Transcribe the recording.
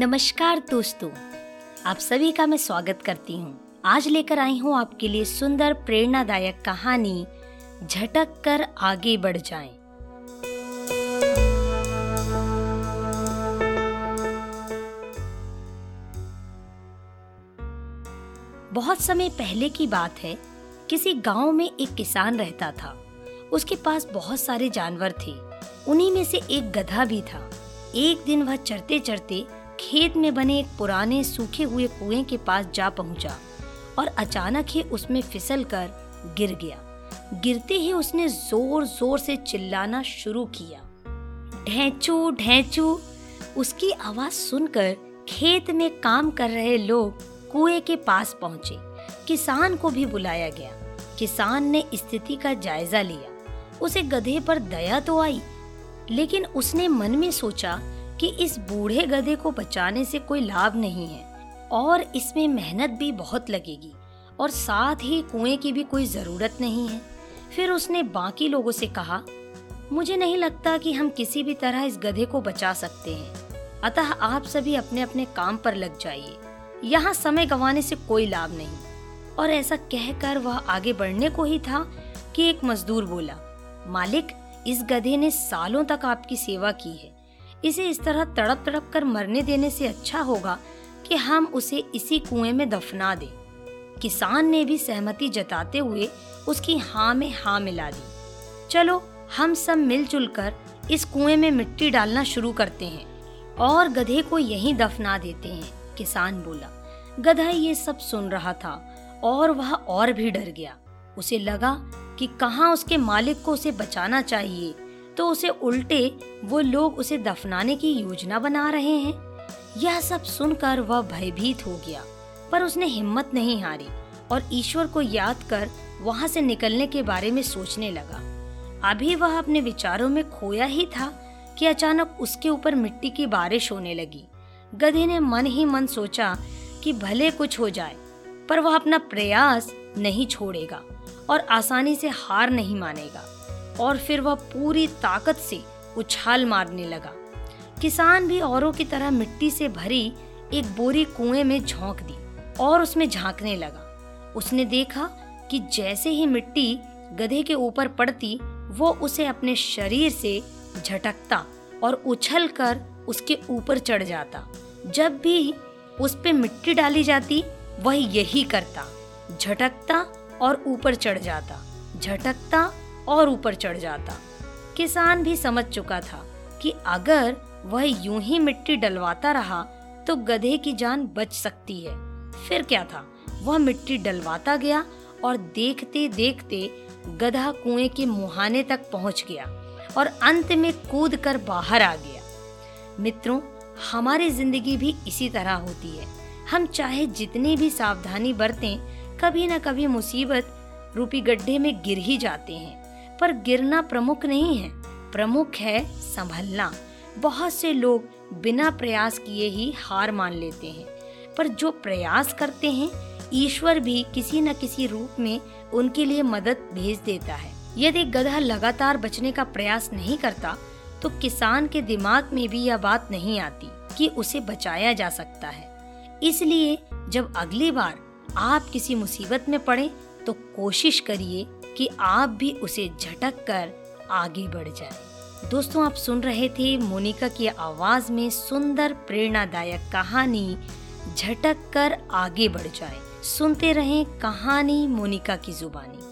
नमस्कार दोस्तों, आप सभी का मैं स्वागत करती हूँ। आज लेकर आई हूँ आपके लिए सुंदर, प्रेरणादायक कहानी, झटक कर आगे बढ़ जाएँ। बहुत समय पहले की बात है, किसी गाँव में एक किसान रहता था। उसके पास बहुत सारे जानवर थे, उन्हीं में से एक गधा भी था। एक दिन वह चरते चरते खेत में बने एक पुराने सूखे हुए कुएँ के पास जा पहुँचा और अचानक ही उसमें फिसल कर गिर गया। गिरते ही उसने ज़ोर ज़ोर से चिल्लाना शुरू किया। ढेंचू ढेंचू, उसकी आवाज़ सुनकर खेत में काम कर रहे लोग कुएँ के पास पहुँचे। किसान को भी बुलाया गया। किसान ने स्थिति का जायजा लिया। उसे गधे पर दया तो आई, लेकिन उसने मन में सोचा कि इस बूढ़े गधे को बचाने से कोई लाभ नहीं है और इसमें मेहनत भी बहुत लगेगी और साथ ही कुएँ की भी कोई ज़रूरत नहीं है। फिर उसने बाकी लोगों से कहा, मुझे नहीं लगता कि हम किसी भी तरह इस गधे को बचा सकते हैं। अतः आप सभी अपने अपने काम पर लग जाइए। यहाँ समय गंवाने से कोई लाभ नहीं। और ऐसा कहकर वह आगे बढ़ने को ही था कि एक मजदूर बोला, मालिक, इस गधे ने सालों तक आपकी सेवा की है। इसे इस तरह तड़प तड़प कर मरने देने से अच्छा होगा कि हम उसे इसी कुएँ में दफना दें। किसान ने भी सहमति जताते हुए उसकी हाँ में हाँ मिला दी। चलो, हम सब मिलजुल कर इस कुएँ में मिट्टी डालना शुरू करते हैं और गधे को यहीं दफना देते हैं, किसान बोला। गधा ये सब सुन रहा था और वह और भी डर गया। उसे लगा कि कहाँ उसके मालिक को उसे बचाना चाहिए तो उसे उल्टे वो लोग उसे दफनाने की योजना बना रहे हैं। यह सब सुनकर वह भयभीत हो गया, पर उसने हिम्मत नहीं हारी और ईश्वर को याद कर वहाँ से निकलने के बारे में सोचने लगा। अभी वह अपने विचारों में खोया ही था कि अचानक उसके ऊपर मिट्टी की बारिश होने लगी। गधे ने मन ही मन सोचा कि भले कुछ हो जाए, पर वह अपना प्रयास नहीं छोड़ेगा और आसानी से हार नहीं मानेगा। और फिर वह पूरी ताकत से उछाल मारने लगा। किसान भी औरों की तरह मिट्टी से भरी एक बोरी कुएँ में झोंक दी और उसमें झांकने लगा। उसने देखा कि जैसे ही मिट्टी गधे के ऊपर पड़ती, वो उसे अपने शरीर से झटकता और उछल कर उसके ऊपर चढ़ जाता। जब भी उस पे मिट्टी डाली जाती, वह यही करता, झटकता और ऊपर चढ़ जाता। झटकता और ऊपर चढ़ जाता। किसान भी समझ चुका था कि अगर वह यूँ ही मिट्टी डलवाता रहा तो गधे की जान बच सकती है। फिर क्या था? वह मिट्टी डलवाता गया और देखते देखते गधा कुएँ के मुहाने तक पहुँच गया और अंत में कूद कर बाहर आ गया। मित्रों, हमारी ज़िंदगी भी इसी तरह होती है। हम चाहे जितनी भी सावधानी बरतें, कभी न कभी मुसीबत रूपी गड्ढे में गिर ही जाते हैं। पर गिरना प्रमुख नहीं है। प्रमुख है संभलना। बहुत से लोग बिना प्रयास किए ही हार मान लेते हैं। पर जो प्रयास करते हैं, ईश्वर भी किसी न किसी रूप में उनके लिए मदद भेज देता है। यदि गधा लगातार बचने का प्रयास नहीं करता तो किसान के दिमाग में भी यह बात नहीं आती कि उसे बचाया जा सकता है। इसलिए जब अगली बार आप किसी मुसीबत में पड़े तो कोशिश करिए कि आप भी उसे झटक कर आगे बढ़ जाए। दोस्तों, आप सुन रहे थे मोनिका की आवाज़ में सुंदर प्रेरणादायक कहानी, झटक कर आगे बढ़ जाए। सुनते रहें कहानी मोनिका की जुबानी।